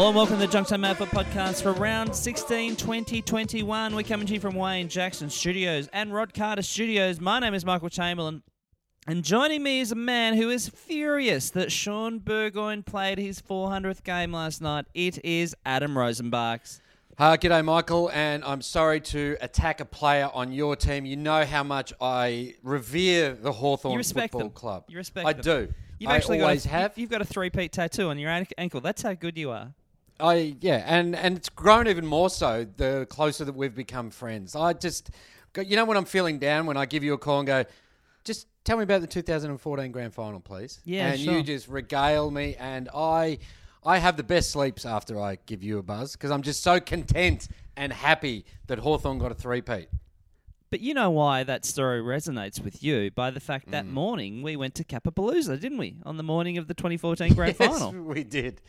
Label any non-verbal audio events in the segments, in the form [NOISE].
Hello and welcome to the Junktime Mad podcast for round 16 2021. We're coming to you from Wayne Jackson Studios and Rod Carter Studios. My name is Michael Chamberlain. And joining me is a man who is furious that Shaun Burgoyne played his 400th game last night. It is Adam Rozenbachs. Uh, g'day, Michael, and I'm sorry to attack a player on your team. You know how much I revere the Hawthorn Football them. Club. You respect I them. do. You've I actually always got a, have. you- You've got a three-peat tattoo on your ankle. That's how good you are. I yeah, and and it's grown even more so the closer that we've become friends. I just, you know, when I'm feeling down, when I give you a call and go, just tell me about the 2014 Grand Final, please. Yeah, and sure. you just regale me, and I, I have the best sleeps after I give you a buzz because I'm just so content and happy that Hawthorn got a three-peat. But you know why that story resonates with you by the fact Mm. that morning we went to Capapalooza, didn't we? On the morning of the 2014 [LAUGHS] Grand Yes, Final. we did.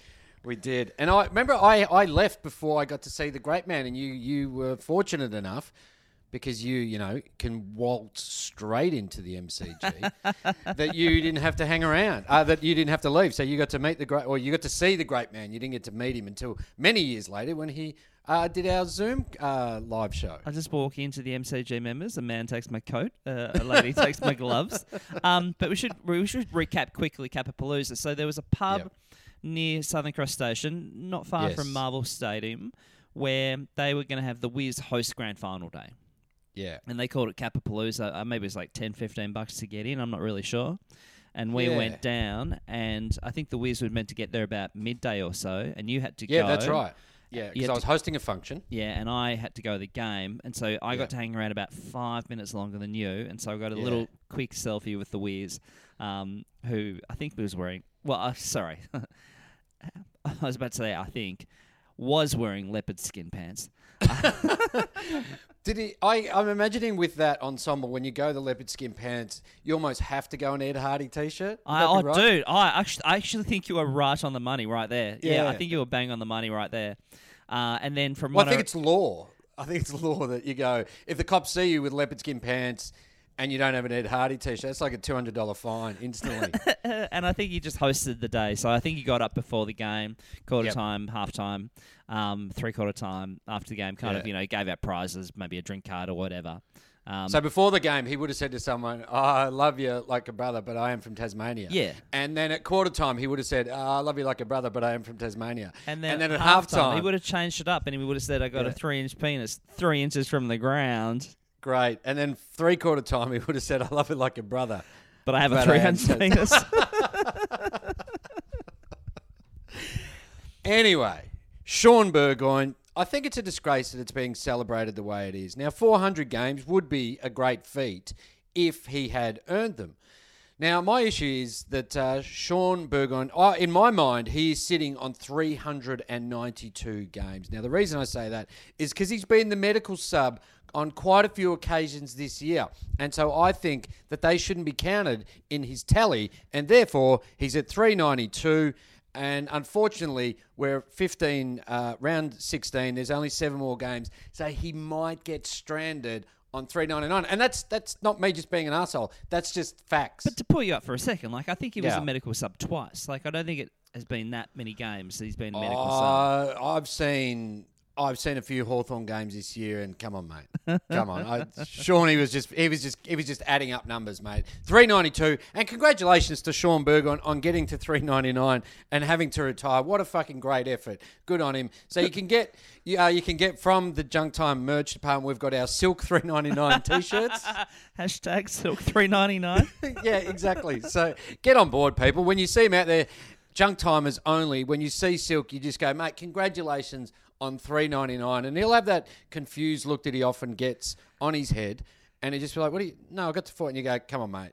We did. And I remember I, I left before I got to see the great man and you you were fortunate enough because you, you know, can waltz straight into the MCG [LAUGHS] that you didn't have to hang around. Uh, that you didn't have to leave. So you got to meet the great or you got to see the great man. You didn't get to meet him until many years later when he uh, did our Zoom uh, live show. I just walk into the MCG members. A man takes my coat. Uh, a lady [LAUGHS] takes my gloves. Um, but we should we should recap quickly Capapalooza. So there was a pub Yep. Near Southern Cross Station, not far Yes. from Marvel Stadium, where they were going to have the Wiz host Grand Final day, Yeah. and they called it Capapalooza. Uh, maybe it was like 10, 15 bucks to get in. I'm not really sure. And we Yeah. went down, and I think the Wiz were meant to get there about midday or so, and you had to Yeah, go. that's right. Yeah, because I was to- hosting a function. Yeah, and I had to go to the game, and so I Yeah. got to hang around about five minutes longer than you, and so I got a Yeah. little quick selfie with the Wiz, um, who I think was wearing. Well, uh, sorry, [LAUGHS] I was about to say I think was wearing leopard skin pants. [LAUGHS] Did he? I, I'm imagining with that ensemble, when you go the leopard skin pants, you almost have to go an Ed Hardy t-shirt. Would I, that be oh, right? dude, I actually, I actually think you were right on the money right there. Yeah, I Yeah. think you were bang on the money right there. Uh, and then from Well, I what think it's law. I think it's law that you go if the cops see you with leopard skin pants and you don't have an Ed Hardy t-shirt, that's like a two hundred dollar fine instantly. [LAUGHS] and I think he just hosted the day. So I think he got up before the game, quarter Yep. time, half time, um, three quarter time after the game. Kind of, you know, gave out prizes, maybe a drink card or whatever. Um, so before the game, he would have said to someone, oh, "I love you like a brother, but I am from Tasmania." Yeah. And then at quarter time, he would have said, oh, "I love you like a brother, but I am from Tasmania." and then, at half time, time, he would have changed it up, and he would have said, "I got a three inch penis, three inches from the ground, great. And then three quarter time, he would have said, "I love you like a brother." but I have a But I three uh, am inch penis." [LAUGHS] Anyway, Shaun Burgoyne, I think it's a disgrace that it's being celebrated the way it is. Now, 400 games would be a great feat if he had earned them. Now, my issue is that uh, Shaun Burgoyne, in my mind, he is sitting on 392 games. Now, the reason I say that is because he's been the medical sub on quite a few occasions this year. And so I think that they shouldn't be counted in his tally. And therefore, he's at 392. And unfortunately, we're 15, uh, round 16. There's only seven more games. So he might get stranded on 399. And that's that's not me just being an asshole. That's just facts. but to pull you up for a second, like I think he was Yeah. a medical sub twice. Like I don't think it has been that many games that he's been a medical sub. Uh, I've seen I've seen a few Hawthorn games this year, and come on, mate, come on. I, [LAUGHS] Sean, he was just he was just he was just adding up numbers, mate. Three ninety two, and congratulations to Shaun Burgoyne, on getting to three ninety nine and having to retire. What a fucking great effort. Good on him. So you can get you, uh, you can get from the Junk Time merch department. We've got our Silk three ninety nine [LAUGHS] t shirts. Hashtag silk three ninety nine. [LAUGHS] yeah, exactly. So get on board, people. When you see them out there, junk timers only. When you see Silk, you just go, mate, congratulations on three ninety nine, and he'll have that confused look that he often gets on his head, and he just be like, "What do you? No, I got to four, and you go, "Come on, mate."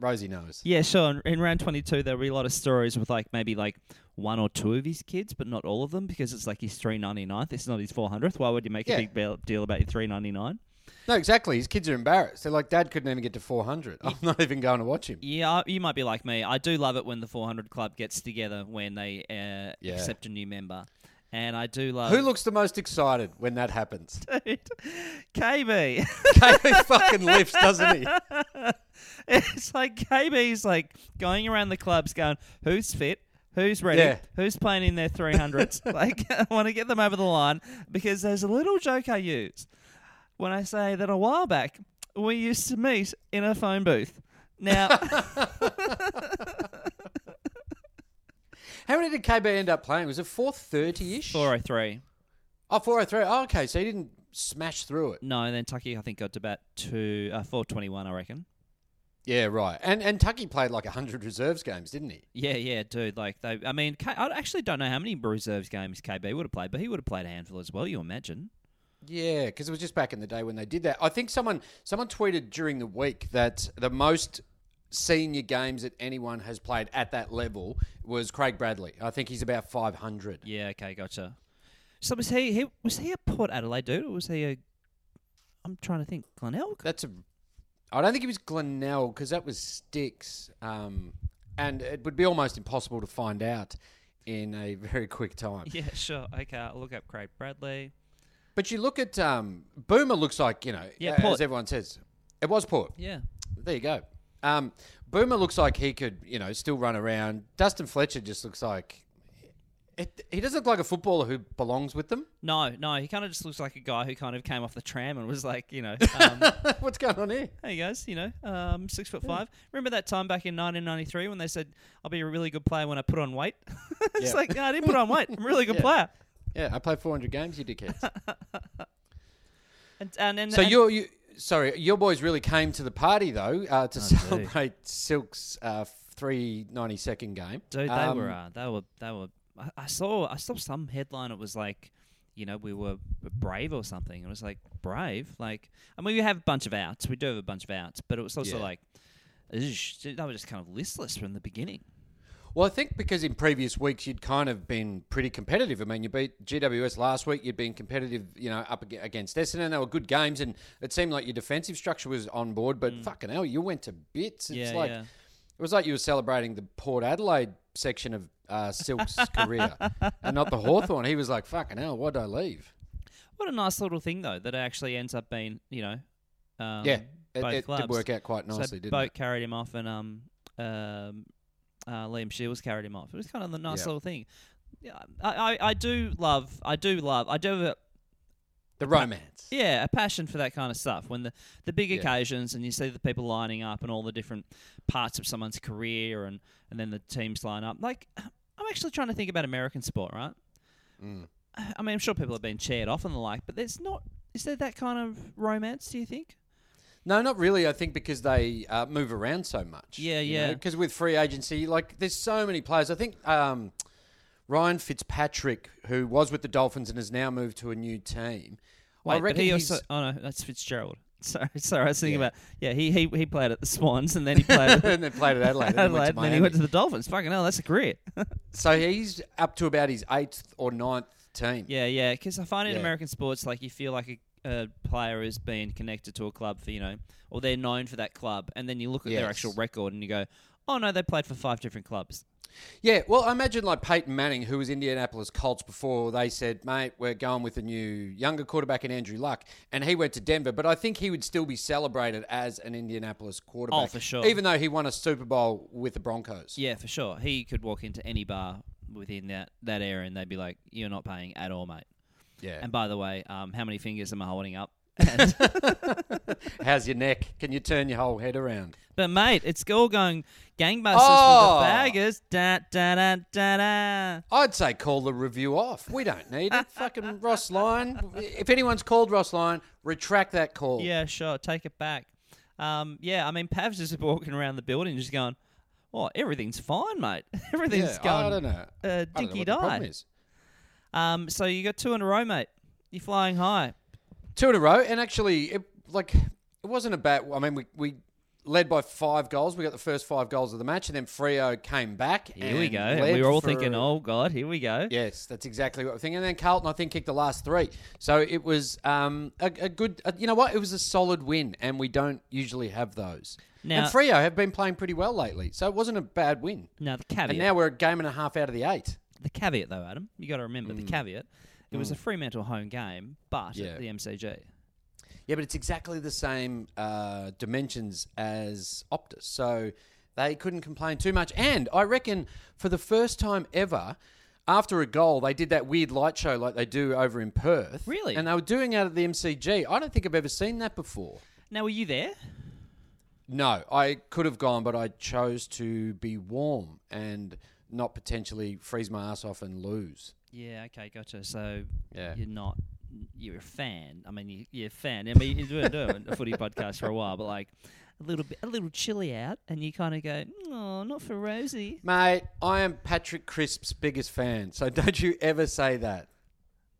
Rosie knows. Yeah, sure. In, in round 22, there'll be a lot of stories with like maybe like one or two of his kids, but not all of them because it's like his 399th. It's not his 400th. Why would you make Yeah. a big deal about your 399? No, exactly. His kids are embarrassed. They're like, "Dad couldn't even get to four hundred. [LAUGHS] I'm not even going to watch him." Yeah, you might be like me. I do love it when the 400 Club gets together when they uh, Yeah. accept a new member. And I do love. Who looks the most excited when that happens? [LAUGHS] Dude, KB. [LAUGHS] KB fucking lifts, doesn't he? [LAUGHS] it's like KB's like going around the clubs going, who's fit? Who's ready? Yeah. Who's playing in their 300s? like, I want to get them over the line because there's a little joke I use when I say that a while back we used to meet in a phone booth. Now, How many did KB end up playing? Was it 430 ish? 403. Oh, 403. Oh, okay. So he didn't smash through it. No, and then Tucky, I think, got to about two, uh, 421, I reckon. Yeah, right. And and Tucky played like 100 reserves games, didn't he? Yeah, yeah, dude. Like, they, I mean, K- I actually don't know how many reserves games KB would have played, but he would have played a handful as well, you imagine. Yeah, because it was just back in the day when they did that. I think someone someone tweeted during the week that the most senior games that anyone has played at that level was Craig Bradley. I think he's about 500. Yeah, okay, gotcha. So was he, he was he a Port Adelaide dude or was he a I'm trying to think, Glenelg? That's a. I don't think he was Glenelg because that was Sticks, um, and it would be almost impossible to find out in a [LAUGHS] very quick time. Yeah, sure. Okay, I'll look up Craig Bradley. But you look at um, Boomer. Looks like you know, Yeah, as Port. everyone says, it was Port. Yeah. There you go. Um, Boomer looks like he could, you know, still run around. Dustin Fletcher just looks like it, he doesn't look like a footballer who belongs with them. No, no, he kind of just looks like a guy who kind of came off the tram and was like, you know, [LAUGHS] um, What's going on here? hey guys, you know, um, six foot five. Remember that time back in 1993 when they said I'll be a really good player when I put on weight? [LAUGHS] it's Yeah. like, no, I didn't put on weight. I'm a really good [LAUGHS] Yeah. player. Yeah, I played 400 games, you dickheads. And and, and so and- your you sorry, your boys really came to the party though uh, to Oh, celebrate Silk's uh, 392nd game. Dude, they Um, were uh, they were they were. I, I saw I saw some headline. It was like, you know, we were brave or something. It was like brave. Like I mean, we have a bunch of outs. We do have a bunch of outs, but it was also Yeah. like, they were just kind of listless from the beginning. Well, I think because in previous weeks you'd kind of been pretty competitive. I mean, you beat GWS last week. You'd been competitive, you know, up ag- against Essendon. They were good games, and it seemed like your defensive structure was on board. But fucking hell, you went to bits. It's Mm. Yeah, like yeah. it was like you were celebrating the Port Adelaide section of uh, Silk's [LAUGHS] career, and not the Hawthorn. He was like, "Fucking hell, why'd I leave?" What a nice little thing though that actually ends up being, you know, um, yeah, it, it did work out quite nicely, so didn't Boat it? carried him off, and um, um, uh, Liam Shiels carried him off. It was kind of a nice Yeah. little thing. Yeah, I, I, I do love, I do love, I do have a, The romance. Yeah, a passion for that kind of stuff. When the, the big Yeah. occasions and you see the people lining up and all the different parts of someone's career and, and then the teams line up. Like, I'm actually trying to think about American sport, right? Mm. I mean, I'm sure people have been cheered off and the like, but there's not. Is there that kind of romance? Do you think? No, not really. I think because they uh, move around so much. Yeah, yeah. Because with free agency, like there's so many players. I think um, Ryan Fitzpatrick, who was with the Dolphins and has now moved to a new team. I Wait, but reckon he he's, also. Oh no, that's Fitzgerald. [LAUGHS] Sorry, sorry. I was thinking Yeah. about. Yeah, he, he he played at the Swans and then he played at [LAUGHS] and then played at Adelaide. and then went to and then he went to the Dolphins. Fucking hell, that's a career. [LAUGHS] So he's up to about his eighth or ninth team. Yeah, yeah. Because I find in Yeah. American sports, like you feel like a, a player is being connected to a club for you know, or they're known for that club, and then you look at their actual record and you go, oh no, they played for five different clubs. Yeah, well, I imagine like Peyton Manning, who was Indianapolis Colts before, they said, mate, we're going with a new younger quarterback in Andrew Luck. And he went to Denver, but I think he would still be celebrated as an Indianapolis quarterback. Oh, for sure. Even though he won a Super Bowl with the Broncos. Yeah, for sure. He could walk into any bar within that that area, and they'd be like, "You're not paying at all, mate." Yeah. And by the way, um, how many fingers am I holding up? [LAUGHS] [LAUGHS] And, [LAUGHS] How's your neck? Can you turn your whole head around? but mate, it's all going gangbusters Oh. for the baggers. Da da da da da. I'd say call the review off. We don't need it. Fucking Ross Lyon. If anyone's called Ross Lyon, retract that call. Yeah, sure. Take it back. Um, yeah, I mean, Pav's just walking around the building, just going, "Oh, everything's fine, mate. Everything's Yeah, going I don't know. uh, I don't know dinky what the problem is. Um, so you got two in a row, mate. You're flying high. Two in a row, and actually, it like it wasn't a bad. I mean, we we led by five goals. We got the first five goals of the match, and then Freo came back. Here we go. We were all for- thinking, oh god, here we go. Yes, that's exactly what we're thinking. And then Carlton, I think, kicked the last three. So it was um, a, a good. Uh, you know what? It was a solid win, and we don't usually have those. Now- and Freo have been playing pretty well lately, so it wasn't a bad win. Now the caveat. And now we're a game and a half out of the eight. The caveat, though, Adam, you got to remember the caveat. It was a Fremantle home game, but Yeah. at the MCG. Yeah, but it's exactly the same uh, dimensions as Optus, so they couldn't complain too much. And I reckon for the first time ever, after a goal, they did that weird light show like they do over in Perth. Really? And they were doing it at the MCG. I don't think I've ever seen that before. Now, were you there? No, I could have gone, but I chose to be warm and not potentially freeze my ass off and lose. Yeah. Okay. Gotcha. So Yeah. you're not. You're a fan. I mean, you, you're a fan. I mean, you've been doing a [LAUGHS] footy podcast for a while, but like a little bit, a little chilly out, and you kind of go, "Oh, not for Rosie." Mate, I am Patrick Cripps's biggest fan, so [LAUGHS] don't you ever say that.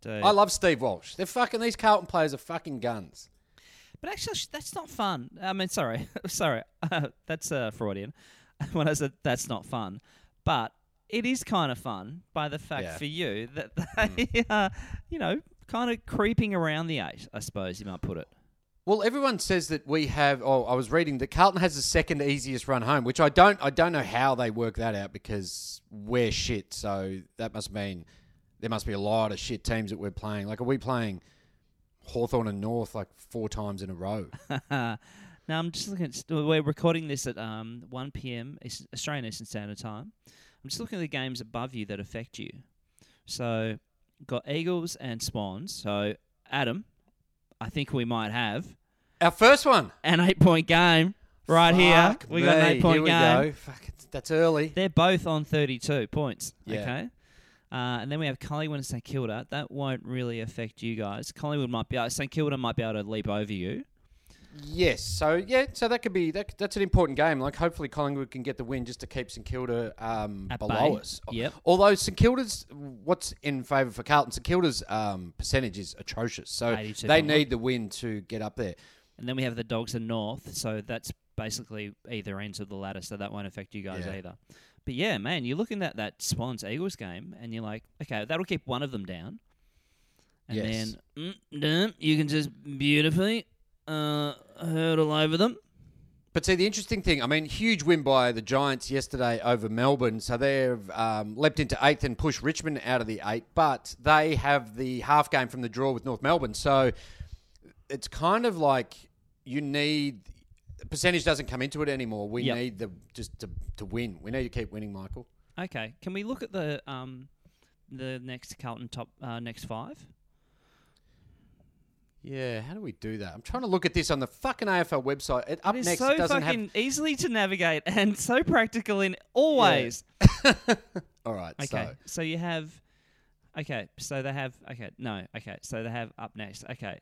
Dude. I love Steve Walsh. They're fucking these Carlton players are fucking guns. But actually, that's not fun. I mean, sorry, [LAUGHS] sorry, that's uh, Freudian. when I said that's not fun, but it is kind of fun by the fact Yeah. for you that [LAUGHS] they are, you know, kind of creeping around the eight. I suppose you might put it. Well, everyone says that we have. Oh, I was reading that Carlton has the second easiest run home, which I don't. I don't know how they work that out because we're shit. So that must mean there must be a lot of shit teams that we're playing. Like, are we playing Hawthorn and North like four times in a row? [LAUGHS] now I'm just looking. At, we're recording this at um, 1 p.m. Australian Eastern Standard Time. I'm just looking at the games above you that affect you. So, got Eagles and Swans. So, Adam, I think we might have Our first one an eight-point game right here. Fuck We got an eight-point Here we game. go. Fuck, that's early. They're both on 32 points. Yeah. Okay. Uh, and then we have Collingwood and St Kilda. That won't really affect you guys. Collingwood might be able, St Kilda might be able to leap over you. Yes. So yeah. So that could be that. That's an important game. Like hopefully Collingwood can get the win just to keep St Kilda um, At below bay. us. Yep. Although St Kilda's what's in favour for Carlton, St Kilda's um, percentage is atrocious. So 82 they need the win to get up there. And then we have the Dogs and North. So that's basically either ends of the ladder. So that won't affect you guys Yeah. either. But yeah, man, you're looking at that Swans Eagles game and you're like, okay, that'll keep one of them down. And Yes. then mm, you can just beautifully uh, hurdle over them. But see, the interesting thing, I mean, huge win by the Giants yesterday over Melbourne. So they've um, leapt into eighth and pushed Richmond out of the eight, but they have the half game from the draw with North Melbourne. So it's kind of like you need percentage doesn't come into it anymore. We Yep. need the just to, to win. We need to keep winning, Michael. Okay, can we look at the um, the next Carlton top uh, next five? Yeah, how do we do that? I'm trying to look at this on the fucking AFL website. It, up It is next so doesn't fucking easily to navigate [LAUGHS] and so practical in all ways. have. [LAUGHS] All right, Okay, so so you have. Okay, so they have. Okay, no. Okay, so they have up next. Okay,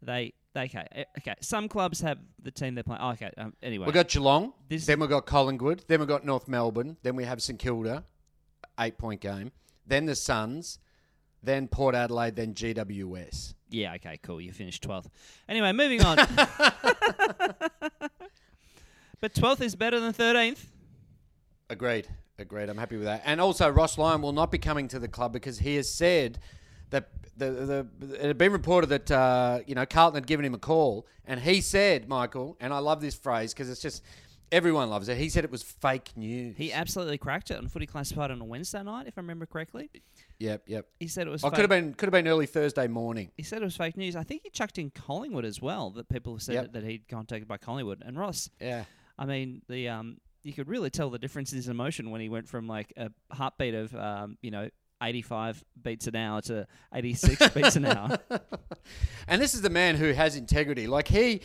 they. they okay, eh, okay. Some clubs have the team they're playing. Oh, okay. Um, anyway, we've got Geelong. This- then we've got Collingwood. Then we've got North Melbourne. Then we have St Kilda, eight point game. Then the Suns. Then Port Adelaide. Then GWS. yeah. Okay, cool. You finished twelfth. Anyway, moving on. [LAUGHS] [LAUGHS] but twelfth is better than thirteenth. Agreed. Agreed. I'm happy with that. And also, Ross Lyon will not be coming to the club because he has said that the, the it had been reported that uh, you know Carlton had given him a call, and he said, Michael, and I love this phrase because it's just everyone loves it. He said it was fake news. He absolutely cracked it on Footy Classified on a Wednesday night, if I remember correctly. Yep. Yep. He said it was. Oh, fake. could have been could have been early Thursday morning. He said it was fake news. I think he chucked in Collingwood as well. That people have said Yep. that he'd contacted by Collingwood and Ross. Yeah. I mean, the um, you could really tell the difference in his emotion when he went from like a heartbeat of um, you know, 85 beats an hour to 86 [LAUGHS] beats an hour. And this is the man who has integrity. Like he,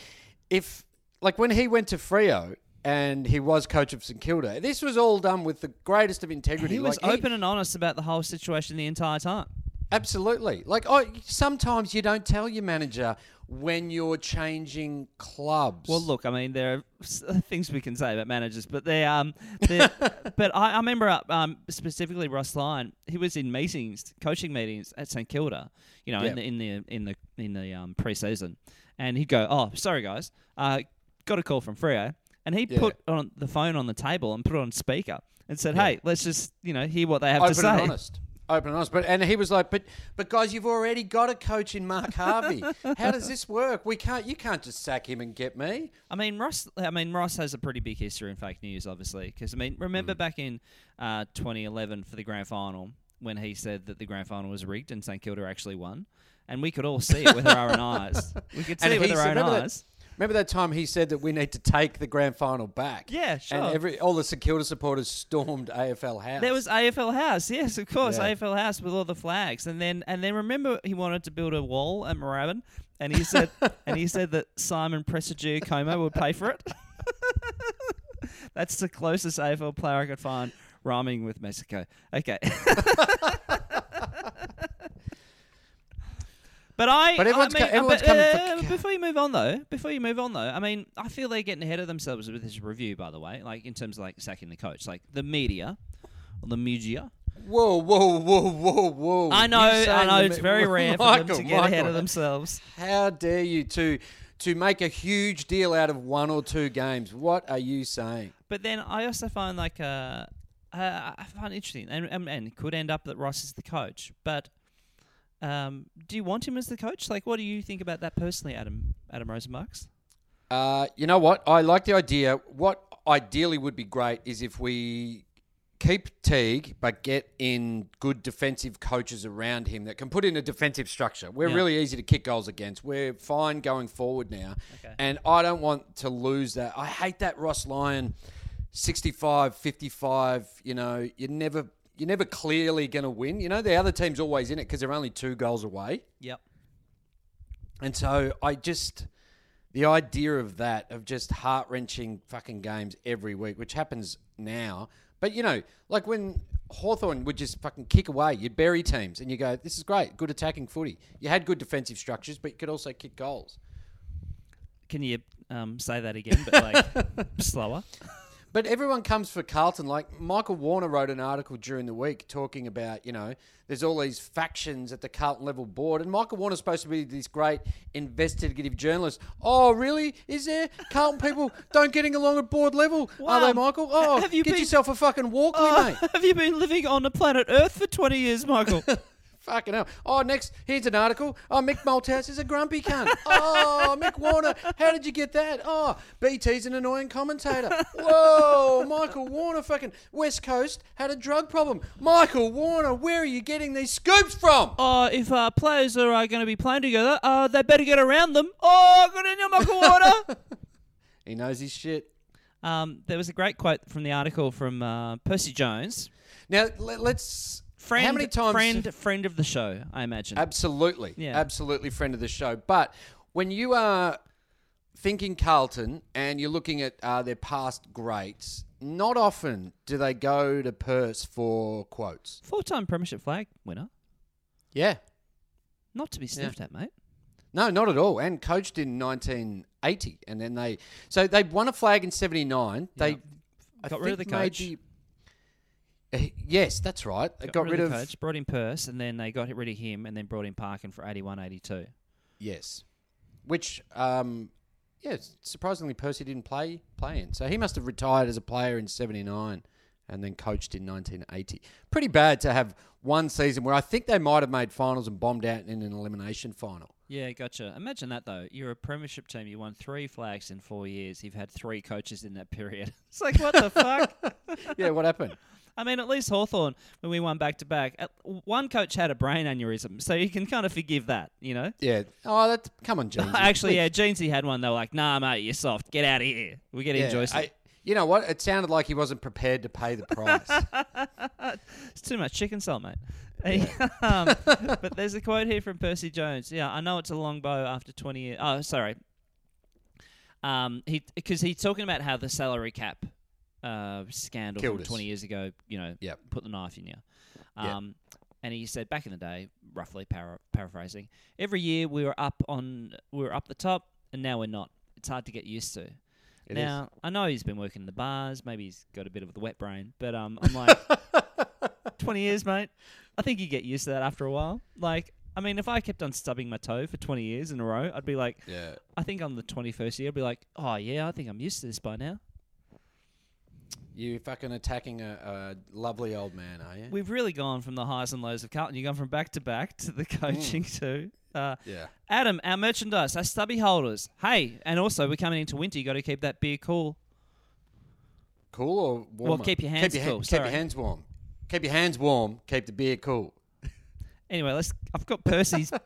if like when he went to Freo and he was coach of St Kilda, this was all done with the greatest of integrity. He was Like, open and honest about the whole situation the entire time. Absolutely. Like, oh, sometimes you don't tell your manager when you're changing clubs. Well, look, I mean, there are things we can say about managers, but they um, they're- [LAUGHS] but I, I remember uh, um, specifically Ross Lyon. He was in meetings, coaching meetings at St Kilda, you know, Yeah. in the in the in the in the um, preseason, and he'd go, "Oh, sorry guys, uh, got a call from Freo," and he Yeah. put on the phone on the table and put it on speaker and said, Yeah. "Hey, let's just you know hear what they have open to say." and honest. Open and honest. But and he was like, but but guys, you've already got a coach in Mark Harvey. How does this work? We can't. You can't just sack him and get me. I mean, Ross. I mean, Ross has a pretty big history in fake news, obviously. Because I mean, remember back in uh, 2011 for the grand final when he said that the grand final was rigged and St Kilda actually won, and we could all see it with our own eyes. We could [LAUGHS] see And it with our own remember that- eyes. Remember that time he said that we need to take the grand final back? Yeah, sure. And every all the St Kilda supporters stormed AFL House. There was AFL House, yes, of course, Yeah. AFL House with all the flags, and then and then remember he wanted to build a wall at Moorabbin, and he said [LAUGHS] and he said that Simon Prestigiacomo would pay for it. [LAUGHS] That's the closest AFL player I could find rhyming with Mexico. Okay. [LAUGHS] But I, But everyone's I mean, co- everyone's but, coming uh, for- before you move on though, before you move on though, I mean, I feel they're getting ahead of themselves with this review. By the way, like in terms of like sacking the coach, like the media, or the media. Whoa, whoa, whoa, whoa, whoa! I know, I know, it's me- very [LAUGHS] rare for them to get ahead of themselves. How dare you to to make a huge deal out of one or two games? What are you saying? But then I also find like uh, uh I find it interesting, and, and and it could end up that Ross is the coach. But um, do you want him as the coach? Like, what do you think about that personally, Adam? Adam Rosenmarks? Uh, you know what? I like the idea. What ideally would be great is if we keep Teague, but get in good defensive coaches around him that can put in a defensive structure. We're Yeah. really easy to kick goals against. We're fine going forward now. Okay. And I don't want to lose that. I hate that Ross Lyon 65, 55. You know, you never. You're never clearly going to win. You know, the other team's always in it because they're only two goals away. Yep. And so I just the idea of that of just heart wrenching fucking games every week, which happens now. But you know, like when Hawthorn would just fucking kick away, you'd bury teams and you go, This is great, good attacking footy. You had good defensive structures, but you could also kick goals. Can you um, say that again, but like [LAUGHS] slower? But everyone comes for Carlton. Like Michael Warner wrote an article during the week talking about, you know, there's all these factions at the Carlton level board, and Michael Warner's supposed to be this great investigative journalist. Oh, really? Is there Carlton people don't getting along at board level? Are they, Michael? Oh, Have you get been- yourself a fucking Walkley, Oh, mate. [LAUGHS] have you been living on the planet Earth for 20 years, Michael? [LAUGHS] Fucking hell. Oh, next, here's an article. Oh, Mick Malthouse is a grumpy cunt. Oh, Mick Warner, how did you get that? Oh, BT's an annoying commentator. Whoa, Michael Warner, fucking West Coast had a drug problem. Michael Warner, where are you getting these scoops from? oh, if uh, players are uh, going to be playing together, uh, they better get around them. Oh, good in your Michael Water. [LAUGHS] He knows his shit. um, there was a great quote from the article from uh, Percy Jones. Now, let, let's. Friend, how many times. friend, friend of the show, I imagine. Absolutely. Yeah. Absolutely friend of the show. But when you are thinking Carlton and you're looking at uh, their past greats, not often do they go to Perth for quotes. Four-time premiership flag winner. Yeah. Not to be sniffed at, mate. No, not at all. And coached in 1980. And then they. So they won a flag in 79. They. Yeah. Got rid of the coach. the- yes, that's right. They got, rid, of. the coach, brought in Purse, and then they got rid of him, and then brought in Parkin for 81, 82. Yes. Which, um, yeah, surprisingly, Percy didn't play play in. So he must have retired as a player in '79 and then coached in 1980. Pretty bad to have one season where I think they might have made finals and bombed out in an elimination final. Yeah, gotcha. Imagine that though. You're a premiership team. You won three flags in four years. You've had three coaches in that period. [LAUGHS] It's like what the fuck? [LAUGHS] yeah, what happened? I mean, at least Hawthorn, when we won back to back, one coach had a brain aneurysm, so you can kind of forgive that, you know. Yeah. Oh, that. Come on, James. [LAUGHS] Actually, yeah, Jeansy had one. They were like, "Nah, mate, you're soft. Get out of here. We're getting Yeah, Joyce. You know what? It sounded like he wasn't prepared to pay the price. [LAUGHS] It's too much chicken salt, mate." Hey, [LAUGHS] um, but there's a quote here from Percy Jones. Yeah, I know it's a long bow after 20 years. Oh, sorry. Um, he because he's talking about how the salary cap uh, scandal Killed from us. 20 years ago, you know, Yep. put the knife in you. Yep. Um, and he said back in the day, roughly para- paraphrasing, every year we were up on we were up the top, and now we're not. It's hard to get used to. It is. now I know he's been working in the bars. Maybe he's got a bit of the wet brain, but um, I'm like, [LAUGHS] twenty years, mate. I think you get used to that after a while. Like, I mean, if I kept on stubbing my toe for twenty years in a row, I'd be like, Yeah. I think on the twenty first year, I'd be like, oh yeah, I think I'm used to this by now. You fucking attacking a, a lovely old man, are you? We've really gone from the highs and lows of Carlton. You've gone from back to back to the [LAUGHS] coaching too. Uh, yeah. Adam, our merchandise, our stubby holders. Hey, and also we're coming into winter. You got to keep that beer cool. Cool or warm? keep your hands keep your, cool, Keep sorry. your hands warm. Keep your hands warm. Keep the beer cool. [LAUGHS] Anyway, let's. I've got Percy's. [LAUGHS]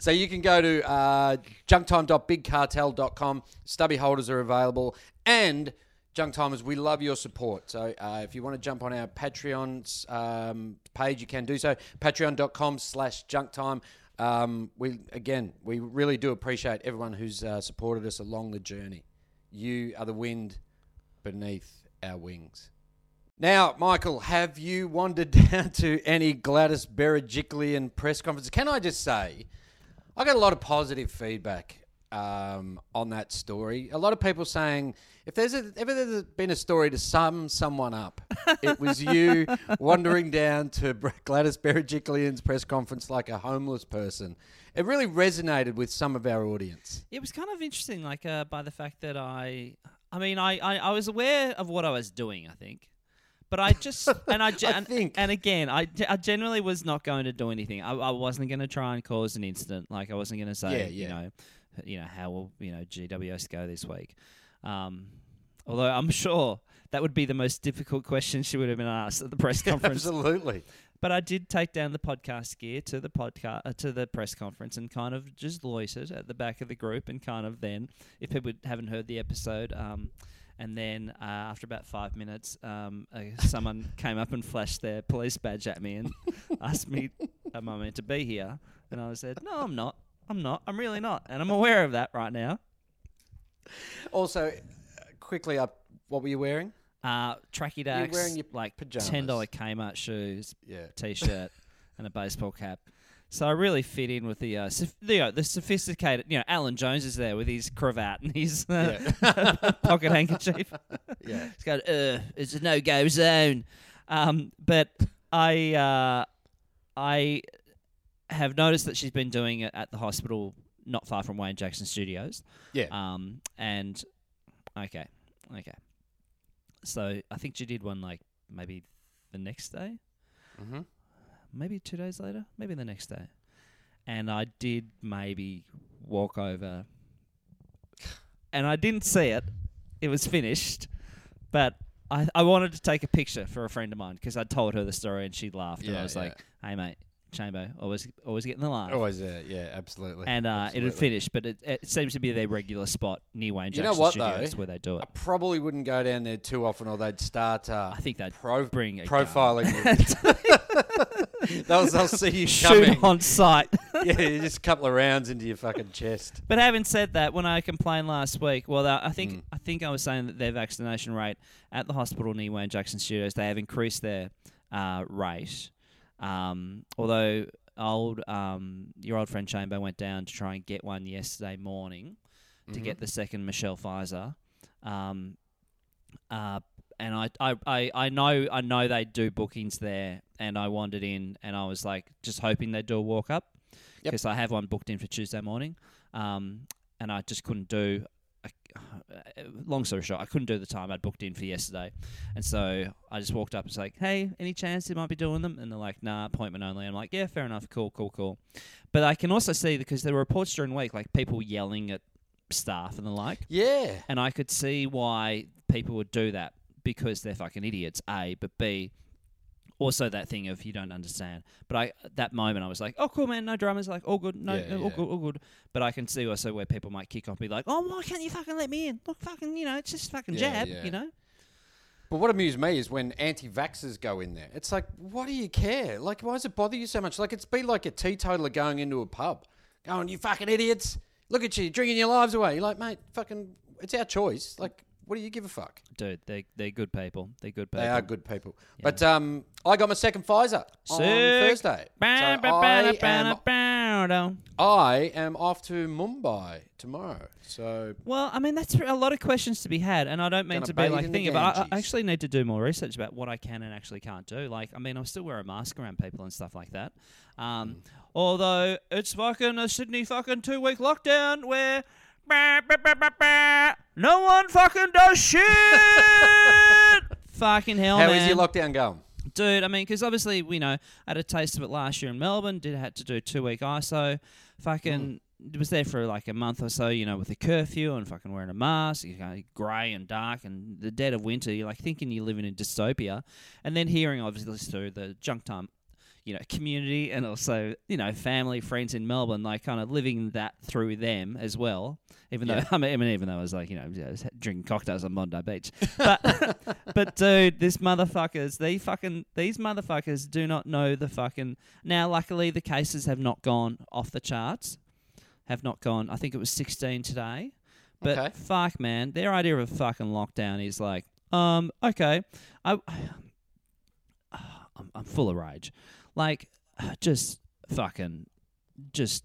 So you can go to uh, junktime.bigcartel.com. Stubby holders are available. And Junk Timers, we love your support. So uh, if you want to jump on our Patreon's um, page, you can do so. Patreon.com slash junktime. Um, we again, we really do appreciate everyone who's uh, supported us along the journey. You are the wind beneath our wings. Now, Michael, have you wandered [LAUGHS] down to any Gladys Berejiklian press conferences? Can I just say, I got a lot of positive feedback um, on that story. A lot of people saying, if there's a, ever there's been a story to sum someone up, it was you [LAUGHS] wandering down to Gladys Berejiklian's press conference like a homeless person. It really resonated with some of our audience. it was kind of interesting, like uh, by the fact that I. I mean, I, I, I was aware of what I was doing. I think. But I just [LAUGHS] and I, I and, think. and again I, I generally was not going to do anything. I, I wasn't going to try and cause an incident. Like I wasn't going to say Yeah, you know you know how will you know GWS go this week. Um, although I'm sure that would be the most difficult question she would have been asked at the press [LAUGHS] conference. Absolutely. But I did take down the podcast gear to the podcast uh, to the press conference and kind of just loitered at the back of the group and kind of then, if people haven't heard the episode, um, and then uh, after about five minutes, um, uh, someone [LAUGHS] came up and flashed their police badge at me and [LAUGHS] asked me, "Am I meant to be here?" And I said, "No, I'm not. I'm not. I'm really not, and I'm aware of that right now." Also, uh, quickly up, what were you wearing? Uh, tracky dacks, wearing your like pajamas. ten dollar Kmart shoes, Yeah. t-shirt [LAUGHS] and a baseball cap. So I really fit in with the uh, soph- the, uh, the sophisticated. You know, Alan Jones is there with his cravat and his uh, [LAUGHS] pocket handkerchief. [LAUGHS] Yeah. He's got, uh, it's a no go zone. Um, but I uh, I have noticed that she's been doing it at the hospital not far from Wayne Jackson Studios. Yeah. Um, and okay, okay. So I think she did one like maybe the next day, mm-hmm. maybe two days later, maybe the next day. And I did maybe walk over, and I didn't see it. It was finished, but I I wanted to take a picture for a friend of mine because I told her the story and she laughed and I was yeah. like, "Hey mate, Chambo, always always getting the laugh." Always there. Yeah, absolutely. and uh, it Absolutely. had finished, but it, it seems to be their regular spot near Wayne You know Jackson what, Studios though? where they do it. I probably wouldn't go down there too often, or they'd start uh, I think they'd pro- bring a profiling. [LAUGHS] [LAUGHS] they'll, they'll see you Shoot coming. on sight. [LAUGHS] yeah, just a couple of rounds into your fucking chest. But having said that, when I complained last week, well, uh, I think Mm. I think I was saying that their vaccination rate at the hospital near Wayne Jackson Studios, they have increased their uh, rate. Um, although old um, your old friend Chamber went down to try and get one yesterday morning to Mhm. get the second Michelle Pfizer. Um, uh, and I, I, I, I know I know they do bookings there, and I wandered in, and I was like just hoping they'd do a walk up Yep. because I have one booked in for Tuesday morning, um, and I just couldn't do. Long story short, I couldn't do the time I'd booked in for yesterday, and so I just walked up and was like, "Hey, any chance you might be doing them?" And they're like, "Nah, appointment only." I'm like, "Yeah, fair enough, cool, cool, cool." But I can also see because there were reports during the week, like people yelling at staff and the like, Yeah. and I could see why people would do that because they're fucking idiots. A, but B, also that thing of you don't understand. But I, at that moment, I was like, "Oh, cool, man, no dramas, like all good, no, Yeah, all yeah. good, all good." But I can see also where people might kick off, and be like, "Oh, why can't you fucking let me in? Look, fucking, you know, it's just fucking Yeah, jab, yeah. you know." But what amused me is when anti-vaxxers go in there. It's like, what do you care? Like, why does it bother you so much? Like, it's be like a teetotaler going into a pub, going, "You fucking idiots! Look at you, drinking your lives away." You're like, mate, fucking, it's our choice. Like, What do you give a fuck? Dude, they they're good people. They're good people. They are good people. But um, I got my second Pfizer on Sick. Thursday. Ba- ba- I am, I am off to Mumbai tomorrow. So Well, I mean, that's a lot of questions to be had, and I don't mean Gonna be like thinking, but I, I actually need to do more research about what I can and actually can't do. Like, I mean, I still wear a mask around people and stuff like that. Um, Although it's fucking a Sydney fucking two week lockdown where no one fucking does shit. [LAUGHS] fucking hell, how man. is your lockdown going? Dude, I mean, because obviously, we know, I had a taste of it last year in Melbourne. Did had to do two week ISO. Fucking was there for like a month or so, you know, with a curfew and fucking wearing a mask. You know, grey and dark and the dead of winter. You're like thinking you're living in dystopia, and then hearing obviously through the junk time, you know, community and also you know family friends in Melbourne, like kind of living that through them as well. Even Yeah. though [LAUGHS] I mean, I mean, even though I was like, you know, drinking cocktails on Bondi Beach, but [LAUGHS] but dude, this motherfuckers, they fucking these motherfuckers do not know the fucking. Now, luckily, the cases have not gone off the charts. Have not gone. I think it was 16 today. But Okay. fuck, man, their idea of a fucking lockdown is like, um, okay, I, [SIGHS] I'm, I'm full of rage. Like, [SIGHS] just fucking, just.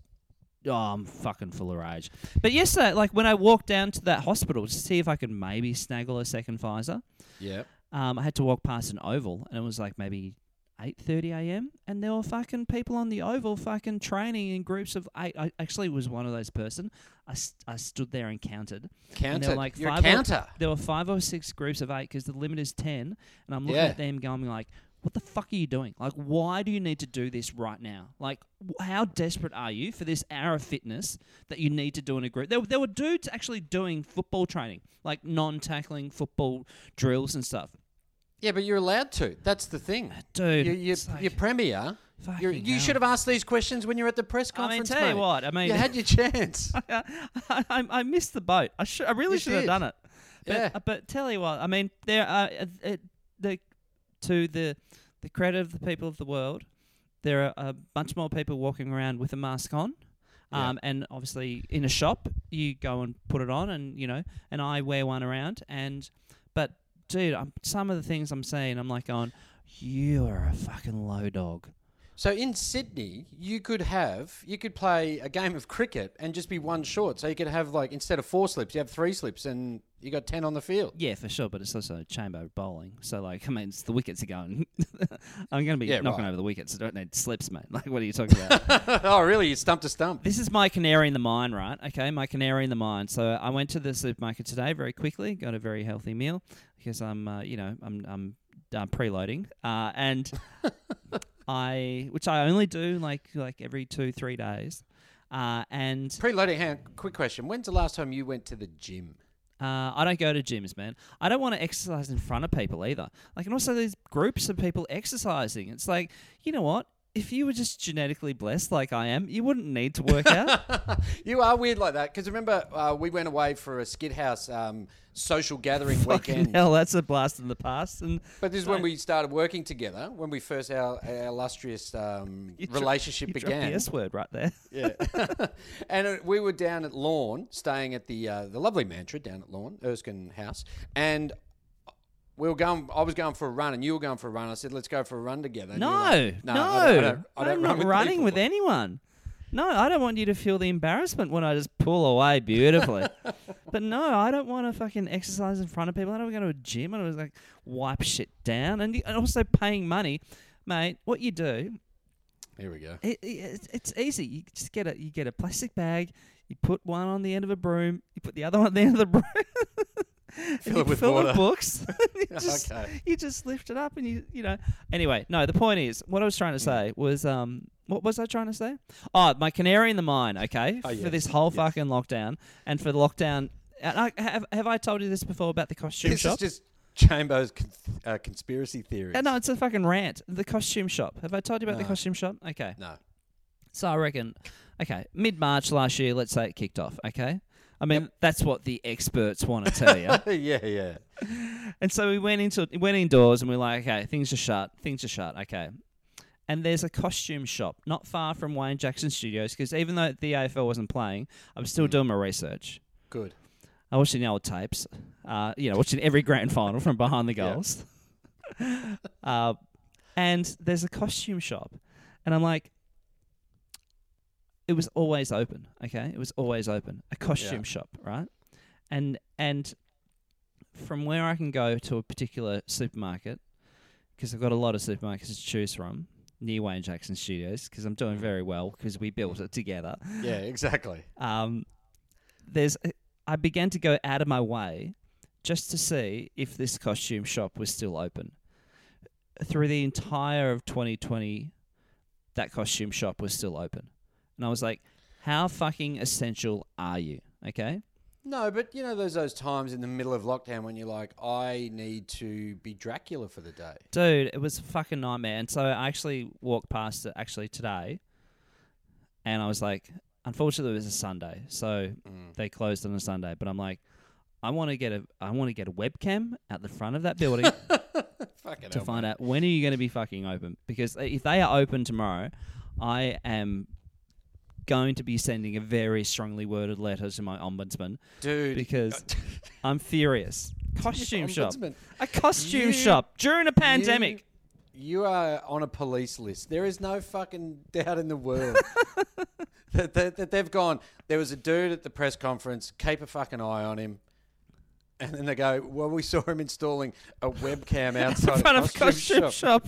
Oh, I'm fucking full of rage. But yesterday, like when I walked down to that hospital to see if I could maybe snaggle a second Pfizer, Yeah. um, I had to walk past an oval, and it was like maybe eight thirty a.m. And there were fucking people on the oval, fucking training in groups of eight. I actually was one of those person. I, st- I stood there and counted. And there were like You're five or- counter. there were five or six groups of eight because the limit is ten. And I'm looking Yeah. at them going like, "What the fuck are you doing? Like, why do you need to do this right now? Like, how desperate are you for this hour of fitness that you need to do in a group?" There, there were dudes actually doing football training, like non-tackling football drills and stuff. Yeah, but you're allowed to. That's the thing. Dude, You, you, like- your premier. You should have asked these questions when you were at the press conference. I mean, tell you what, I mean, you had your [LAUGHS] chance. [LAUGHS] I, I, I missed the boat. I should, I really You should have done it. But, Yeah. uh, but tell you what, I mean, there are uh, uh, the to the the credit of the people of the world, there are a bunch more people walking around with a mask on. Yeah. Um, and obviously in a shop, you go and put it on, and you know, and I wear one around. And but dude, I'm, some of the things I'm saying, I'm like, going, you are a fucking low dog. So in Sydney, you could have you could play a game of cricket and just be one short. So you could have like instead of four slips, you have three slips, and you got ten on the field. Yeah, for sure, but it's also chamber bowling. So, like, I mean, it's the wickets are going. [LAUGHS] I'm going to be Yeah, knocking right. over the wickets. I don't need slips, mate. [LAUGHS] Like, what are you talking about? [LAUGHS] oh, really? You stump to stump. this is my canary in the mine, right? Okay, my canary in the mine. So, I went to the supermarket today very quickly, got a very healthy meal because I'm, uh, you know, I'm, I'm uh, preloading, uh, and I, which I only do like, like every two, three days, uh, and Preloading. Hang on, quick question. When's the last time you went to the gym? Uh, I don't go to gyms, man. I don't want to exercise in front of people either. Like, and also these groups of people exercising. It's like, you know what? If you were just genetically blessed like I am, you wouldn't need to work out. [LAUGHS] you are weird like that because remember uh, we went away for a skid house um, social gathering Fucking weekend. hell, that's a blast in the past. And But this is when we started working together. When we first our, our illustrious um, [LAUGHS] you dro- relationship you dropped began. the S word right there. [LAUGHS] Yeah, and uh, we were down at Lorne, staying at the uh, the lovely mantra down at Lorne, Erskine House, and we were going. I was going for a run, and you were going for a run. I said, "Let's go for a run together." And you were No, like, no, I don't, I don't, I don't am run not with running people." with anyone. No, I don't want you to feel the embarrassment when I just pull away beautifully. [LAUGHS] but no, I don't want to fucking exercise in front of people. I don't want to go to a gym. and I don't like wipe shit down, and, and also paying money, mate. What you do, Here we go. it, it, it's- it's easy. You just get a you get a plastic bag. You put one on the end of a broom. You put the other [LAUGHS] one on the end of the broom. [LAUGHS] Fill it with fill water. books. [LAUGHS] [LAUGHS] you, just, Okay. you just lift it up and you you know. Anyway, no. The point is, what I was trying to say was um. What was I trying to say? Oh, my canary in the mine. Okay, Oh, for this whole yes. fucking lockdown and for the lockdown. And I, have have I told you this before about the costume This shop? is just Chambo's con- uh, conspiracy theory. Uh, no, it's a fucking rant. The costume shop. Have I told you about the costume shop? Okay. no. So I reckon, okay, mid March last year, let's say it kicked off. Okay, I mean that's what the experts want to tell you. [LAUGHS] yeah, yeah. and so we went into went indoors and we are like, okay, things are shut, things are shut. Okay, and there's a costume shop not far from Wayne Jackson Studios because even though the AFL wasn't playing, I was still doing my research. Good. I watched the old tapes. Uh, you know, watching every grand final from behind the Yeah. goals. [LAUGHS] uh, and there's a costume shop, and I'm like, it was always open. Okay, it was always open. A costume Yeah. shop, right? And and from where I can go to a particular supermarket, because I've got a lot of supermarkets to choose from near Wayne Jackson Studios, because I'm doing very well because we built it together. Yeah, exactly. [LAUGHS] Um, there's I began to go out of my way just to see if this costume shop was still open. Through the entire of 2020, that costume shop was still open, and I was like, "How fucking essential are you?" Okay. No, but you know, there's those times in the middle of lockdown when you're like, I need to be Dracula for the day. Dude, it was a fucking nightmare. And so I actually walked past it actually today, and I was like, unfortunately, it was a Sunday, so Mm. they closed on a Sunday. But I'm like, I want to get a, I want to get a webcam at the front of that building [LAUGHS] to hell, find out when are you going to be fucking open? Because if they are open tomorrow, I am going to be sending a very strongly worded letter to my ombudsman dude. because [LAUGHS] I'm furious. Costume shop, Ombudsman, a costume You- shop during a pandemic. You, you are on a police list. There is no fucking doubt in the world [LAUGHS] that, that, that they've gone. There was a dude at the press conference. Keep a fucking eye on him. And then they go, well, we saw him installing a webcam [LAUGHS] outside in front a of a costume shop.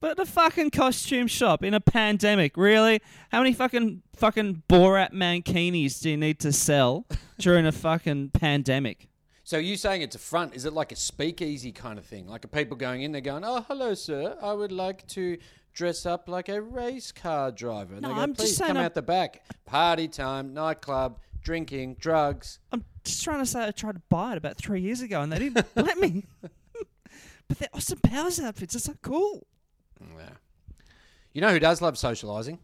But the fucking costume shop in a pandemic, really? How many fucking fucking Borat mankinis do you need to sell during a fucking pandemic? So you saying it's a front? Is it like a speakeasy kind of thing? Like are people going in, they're going, "Oh, hello, sir. I would like to dress up like a race car driver." And No, they go, I'm just "Please saying come I'm- out the back. Party time, nightclub, drinking, drugs." I'm just trying to say I tried to buy it about three years ago and they didn't let me. [LAUGHS] but they're Austin Powers outfits are so cool. Yeah. You know who does love socialising?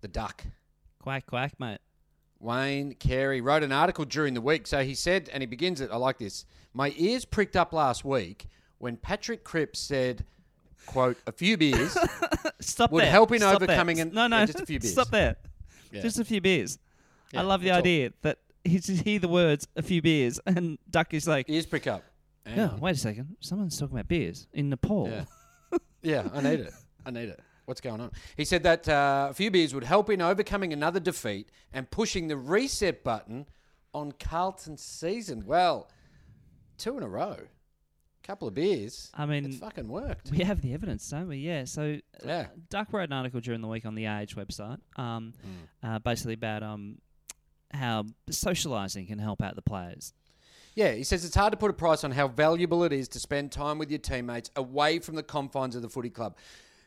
The duck. Quack quack, mate. Wayne Carey wrote an article during the week. So he said, and he begins it, I like this. My ears pricked up last week when Patrick Cripps said, quote, a few beers. [LAUGHS] Stop Would there. help in Stop overcoming there. an- no, no, yeah, just a few beers. Stop there. Yeah. Just a few beers. I love the that's all. idea that he just hear the words "a few beers" [LAUGHS] and Duck is like, ears prick up. "Yeah, wait a second. Someone's talking about beers in Nepal." Yeah. [LAUGHS] yeah, I need it. I need it. What's going on? He said that uh, a few beers would help in overcoming another defeat and pushing the reset button on Carlton's season. Well, two in a row. Couple of beers. I mean, It's fucking worked. we have the evidence, don't we? Yeah. So Yeah. Duck wrote an article during the week on the Age website, um, Mm. uh, basically about um, how socialising can help out the players. Yeah, he says it's hard to put a price on how valuable it is to spend time with your teammates away from the confines of the footy club.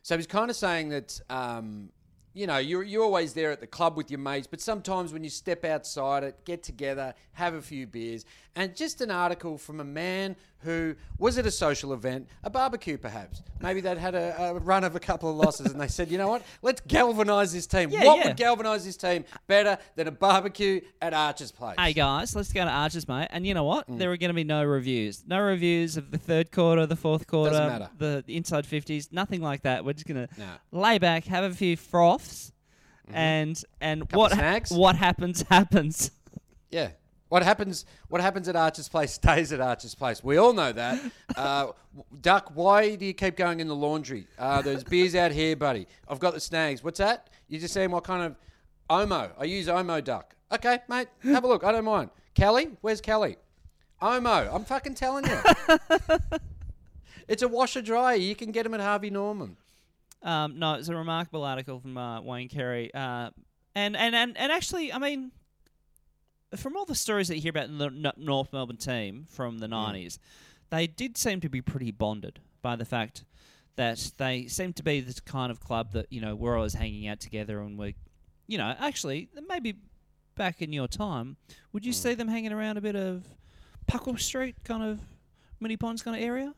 So he's kind of saying that, um, you know, you're, you're always there at the club with your mates, but sometimes when you step outside it, get together, have a few beers, and just an article from a man who was at a social event, a barbecue perhaps. Maybe they'd had a, a run of a couple of losses and they said, you know what, let's galvanise this team. Yeah, what yeah. would galvanise this team better than a barbecue at Archer's Place? Hey guys, let's go to Archers, mate. And you know what? Mm. There are going to be no reviews. No reviews of the third quarter, the fourth quarter. The, the inside fifties. Nothing like that. We're just going to No. lay back, have a few froths, and and Mm-hmm. Couple what ha- what happens [LAUGHS] happens. Yeah. What happens? What happens at Archer's Place [LAUGHS] stays at Archer's Place. We all know that. [LAUGHS] Uh, Duck, why do you keep going in the laundry? Uh, there's beers out here, buddy. I've got the snags. What's that? You're just saying what kind of Omo? I use Omo Duck. Okay, mate. Have a look. I don't mind. Kelly, where's Kelly? Omo. I'm fucking telling you. [LAUGHS] it's a washer dryer. You can get them at Harvey Norman. Um, no, it's a remarkable article from uh, Wayne Carey. Uh, and, and, and, and actually, I mean, from all the stories that you hear about in the N- North Melbourne team from the 90s, they did seem to be pretty bonded by the fact that they seemed to be the kind of club that, you know, we're always hanging out together and we're, you know, actually, maybe back in your time, would you see them hanging around a bit of Puckle Street kind of Moonee Ponds kind of area?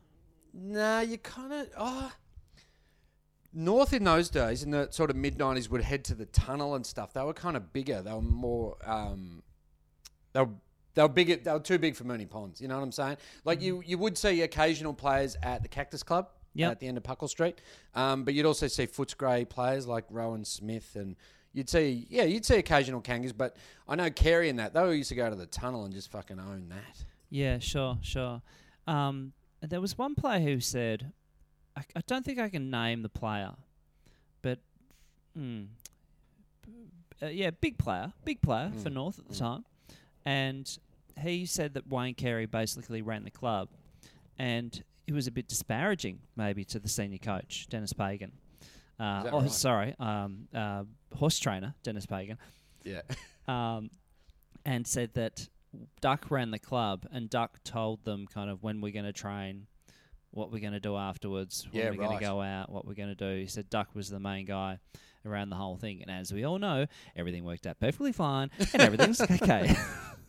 Nah, you kind of oh. North in those days, in the sort of mid '90s, would head to the tunnel and stuff. They were kind of bigger. They were more. Um, they were they were bigger. They were too big for Moonee Ponds. You know what I'm saying? Like you, you would see occasional players at the Cactus Club. Yep. At the end of Puckle Street, um, but you'd also see Footscray players like Rohan Smith and You'd see, yeah, you'd see occasional kangas, but I know Carey and that they used to go to the tunnel and just fucking own that. Yeah, sure, sure. Um, there was one player who said, I, I don't think I can name the player, but mm, uh, yeah, big player, big player for North at the time, and he said that Wayne Carey basically ran the club, and it was a bit disparaging maybe to the senior coach Dennis Pagan. Uh, oh, right? sorry, um, uh, horse trainer Dennis Pagan Yeah. [LAUGHS] um, and said that Duck ran the club, and Duck told them kind of when we're going to train, what we're going to do afterwards, when Yeah, we're going to go out, what we're going to do. He said Duck was the main guy around the whole thing, and as we all know, everything worked out perfectly fine, and everything's [LAUGHS] okay.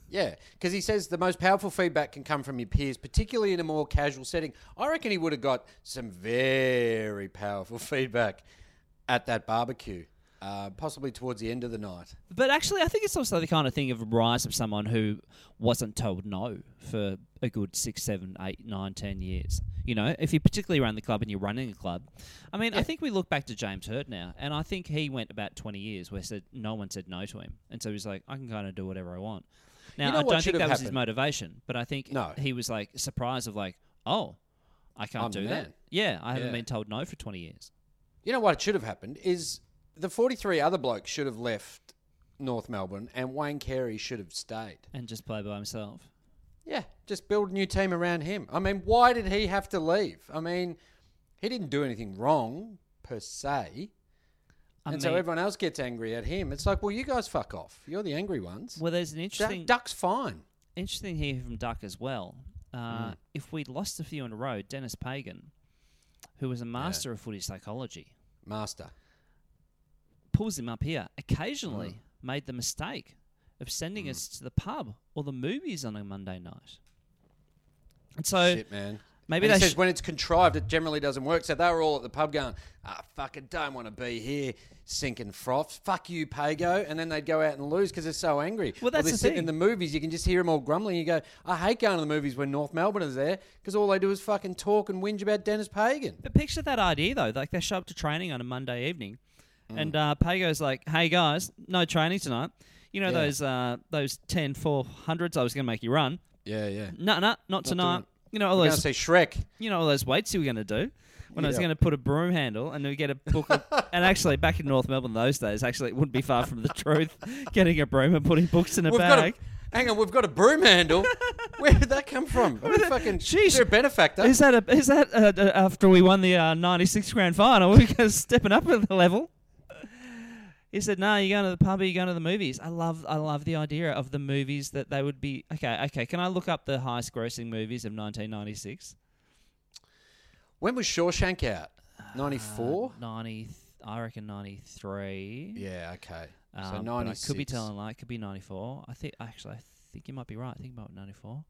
Yeah, because he says the most powerful feedback can come from your peers, particularly in a more casual setting. I reckon he would have got some very powerful [LAUGHS] feedback at that barbecue, uh, possibly towards the end of the night. But actually, I think it's also the kind of thing of a rise of someone who wasn't told no for a good six, seven, eight, nine, ten years. You know, if you particularly run the club and you're running a club, I mean, I think we look back to James Hird now, and I think he went about twenty years where said no one said no to him, and so he's like, I can kind of do whatever I want. Now, know I don't think that have was his motivation, but I think No. he was like surprised of like, oh, I can't I'm do that. Yeah, I haven't Yeah. been told no for twenty years. You know what should have happened is the 43 other blokes should have left North Melbourne and Wayne Carey should have stayed. And just play by himself. Yeah, just build a new team around him. I mean, why did he have to leave? I mean, he didn't do anything wrong per se. I and so everyone else gets angry at him. It's like, well, you guys fuck off. You're the angry ones. Well, there's an interesting Duck's fine. interesting here from Duck as well. Uh, Mm. If we'd lost a few in a row, Dennis Pagan, who was a master of footy psychology, Master. Pulls him up here. Occasionally, Mm. made the mistake of sending us to the pub or the movies on a Monday night. And so Shit, man. maybe and they says sh- when it's contrived, it generally doesn't work. So they were all at the pub going, "Ah, fucking don't want to be here, sinking froth. Fuck you, Pago." And then they'd go out and lose because they're so angry. Well, Or that's they're the sitting thing. in the movies. You can just hear them all grumbling. You go, "I hate going to the movies when North Melbourne is there because all they do is fucking talk and whinge about Dennis Pagan." But picture that idea though. Like they show up to training on a Monday evening, Mm. and uh, Pago's like, "Hey guys, no training tonight. You know Yeah. those uh, those 10 400s I was going to make you run? Yeah, yeah. No, no, not doing tonight. You know all We're those see Shrek. you know all those weights you were going to do when I was going to put a broom handle and we get a book. of- [LAUGHS] and actually, back in North Melbourne those days, actually, it wouldn't be far from the [LAUGHS] truth. Getting a broom and putting books in a We've bag. a, hang on, we've got a broom handle. [LAUGHS] Where did that come from? What a fucking, Jeez. they're a benefactor. is that a, is that uh, uh, after we won the uh, '96 grand final? We're going to be stepping up the level. He said, "No, you're going to the pub. or You're going to the movies." I love, I love the idea of the movies that they would be. Okay, okay. Can I look up the highest grossing movies of 1996? when was Shawshank out? 94? Uh, 90, I reckon 93. yeah, okay. Um, so but 96. I could be telling lie. It could be 94. I think actually, I think you might be right. I think about 94.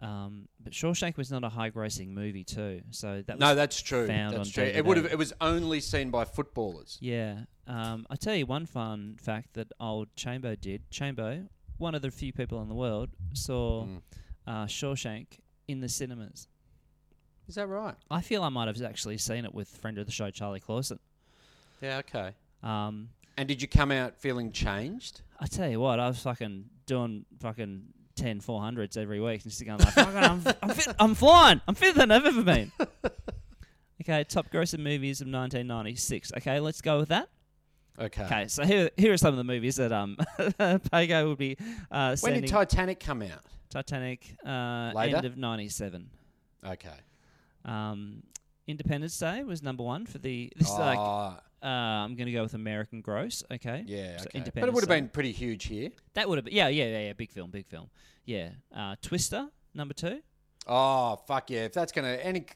Um, but Shawshank was not a high-grossing movie too, so that was No, that's true. found That's on true. It would have. It was only seen by footballers. yeah. Um, I tell you one fun fact that old Chambo did. Chambo, one of the few people in the world, saw Mm. uh, Shawshank in the cinemas. Is that right? I feel I might have actually seen it with friend of the show Charlie Clausen. Yeah. Okay. Um, And did you come out feeling changed? I tell you what, I was fucking doing fucking 10 400s every week and just going like, fucking, I'm, [LAUGHS] I'm, fit, I'm flying. I'm fitter than I've ever been. [LAUGHS] okay, top grossing movies of 1996. Okay, let's go with that. Okay. Okay, so here, here are some of the movies that um [LAUGHS] Pago would be uh, When did Titanic come out? Titanic, uh, Later? end of 97. Okay. Um, Independence Day was number one for the. This is like, Oh, uh, I'm going to go with American gross. Okay. yeah. So Okay. But it Independence would have Day. been pretty huge here. That would have been. Yeah, yeah, yeah, yeah. Big film, big film. Yeah. Uh, Twister, number two. Oh fuck yeah! If that's gonna any,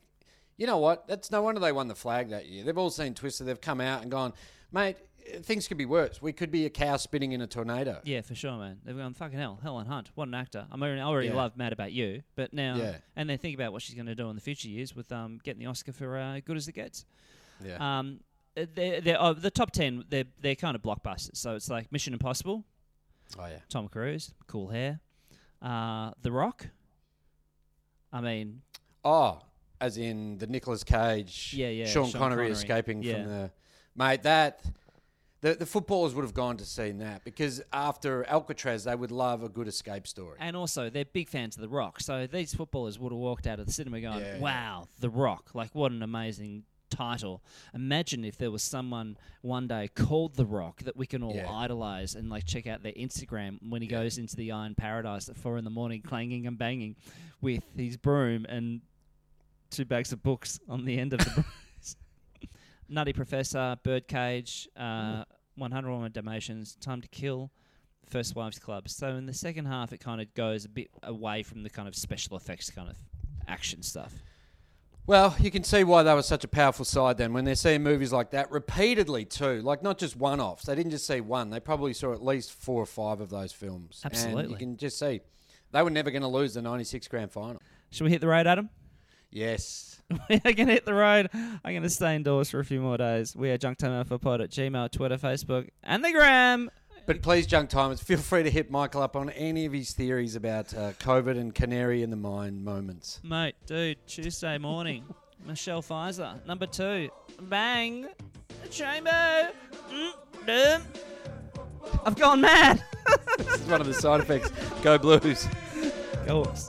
you know what? That's no wonder they won the flag that year. They've all seen Twister. They've come out and gone, mate. Things could be worse. We could be a cow spinning in a tornado. Yeah, for sure, man. They've gone fucking hell. Helen Hunt, what an actor. I'm already, I already Yeah. love Mad About You, but now, Yeah. and then think about what she's going to do in the future years with um getting the Oscar for uh, Good as It Gets. Yeah. Um, uh, they're, they're, oh, the top ten, they're they're kind of blockbusters. So it's like Mission Impossible, oh yeah. Tom Cruise, cool hair, uh, The Rock. I mean, Oh, as in the Nicolas Cage, Yeah, yeah, Sean, Sean Connery, Connery. escaping Yeah. from the mate. That the, the footballers would have gone to see that because after Alcatraz, they would love a good escape story. And also, they're big fans of The Rock. So these footballers would have walked out of the cinema going, Yeah, yeah. wow, The Rock. Like, what an amazing title. Imagine if there was someone one day called The Rock that we can all Yeah. idolize and, like, check out their Instagram when he goes into the Iron Paradise at four in the morning, clanging and banging with his broom and two bags of books on the end of the broom. [LAUGHS] Nutty Professor, Birdcage, uh, 101 Dalmatians, Time to Kill, First Wives Club. So in the second half, it kind of goes a bit away from the kind of special effects kind of action stuff. Well, you can see why they were such a powerful side then when they're seeing movies like that repeatedly too. Like not just one offs. They didn't just see one. They probably saw at least four or five of those films. And Absolutely. you can just see they were never going to lose the 96 grand final. Should we hit the road, Adam? Yes. [LAUGHS] we are going to hit the road. I'm going to stay indoors for a few more days. We are Junk Time Alpha Pod at Gmail, Twitter, Facebook, and the gram. But please, Junk Timers, feel free to hit Michael up on any of his theories about uh, COVID and canary in the mine moments. Mate, dude, Tuesday morning, [LAUGHS] Michelle Pfizer, number two, bang, chamber, mm, dum. I've gone mad. [LAUGHS] This is one of the side effects. Go Blues. Go Hawks.